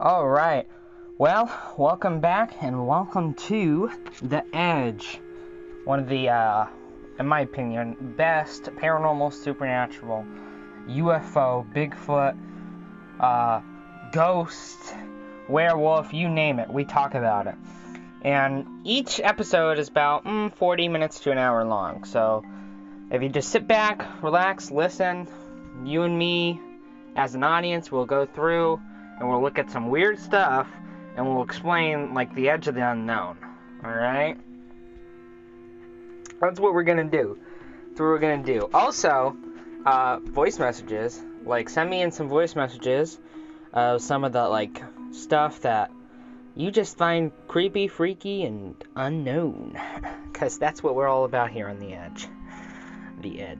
All right. Well, welcome back and welcome to The Edge. One of the, uh, in my opinion, best paranormal, supernatural, UFO, Bigfoot, uh, ghost, werewolf, you name it. We talk about it. And each episode is about mm, 40 minutes to an hour long. So if you just sit back, relax, listen, you and me as an audience will go through and we'll look at some weird stuff and we'll explain like the edge of the unknown. Alright? That's what we're gonna do. That's what we're gonna do. Also, uh, voice messages. Like send me in some voice messages of some of the like stuff that you just find creepy, freaky, and unknown. Cause that's what we're all about here on the edge. The edge.